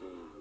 see